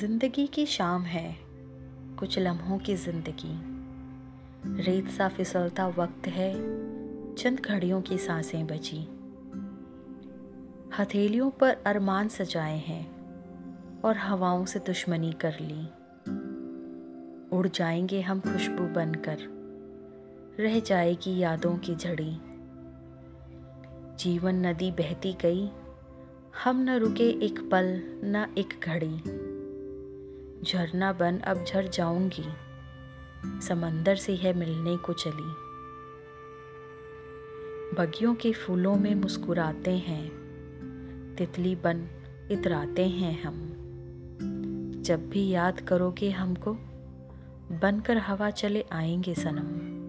ज़िंदगी की शाम है, कुछ लम्हों की ज़िंदगी। रेत सा फिसलता वक्त है, चंद घड़ियों की साँसें बची। हथेलियों पर अरमान सजाए हैं और हवाओं से दुश्मनी कर ली। उड़ जाएँगे हम खुशबू बनकर, रह जाएगी यादों की झड़ी। जीवन नदी बहती गई, हम न रुके एक पल, न एक घड़ी। झरना बन अब झर जाऊँगी। समंदर से है मिलने को चली। बगियों के फूलों में मुस्कुराते हैं। तितली बन इतराते हैं हम। जब भी याद करोगे हमको, बनकर हवा चले आएँगे सनम।